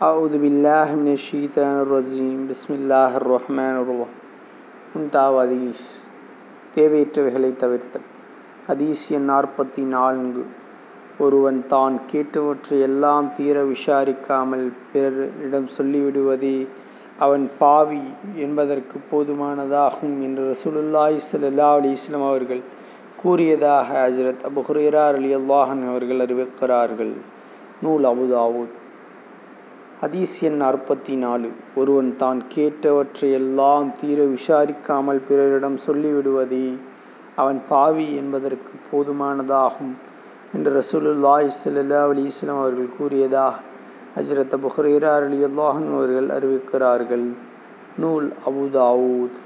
أعوذ بالله من الشيطان الرجيم بسم الله الرحمن الرحيم முன்தாவ் ஹதீஸ் தேவையற்றவைகளை தவிர்த்தல் ஹதீஸ் எண் நாற்பத்தி நான்கு ஒருவன் தான் கேட்டவற்றை எல்லாம் தீர விசாரிக்காமல் பிறரிடம் சொல்லிவிடுவதே அவன் பாவி என்பதற்கு போதுமானதாகும் என்று ரசூலுல்லாஹி ஸல்லல்லாஹு அலைஹி வஸல்லம் அவர்கள் கூறியதாக ஹஜரத் அபு ஹுரைரா ரலியல்லாஹு அன்ஹு அவர்கள் அறிவிக்கிறார்கள் நூல் அபுதாவூத் ஹதீஸ் எண் நாற்பத்தி நாலு ஒருவன் தான் கேட்டவற்றையெல்லாம் தீர விசாரிக்காமல் பிறரிடம் சொல்லிவிடுவதே அவன் பாவி என்பதற்கு போதுமானதாகும் என்று ரசூலுல்லாஹி ஸல்லல்லாஹு அலைஹி அவர்கள் கூறியதாக ஹஜரத் புஹரேரா அலி அல்லாஹன் அவர்கள் அறிவிக்கிறார்கள். நூல் அபுதாவூத்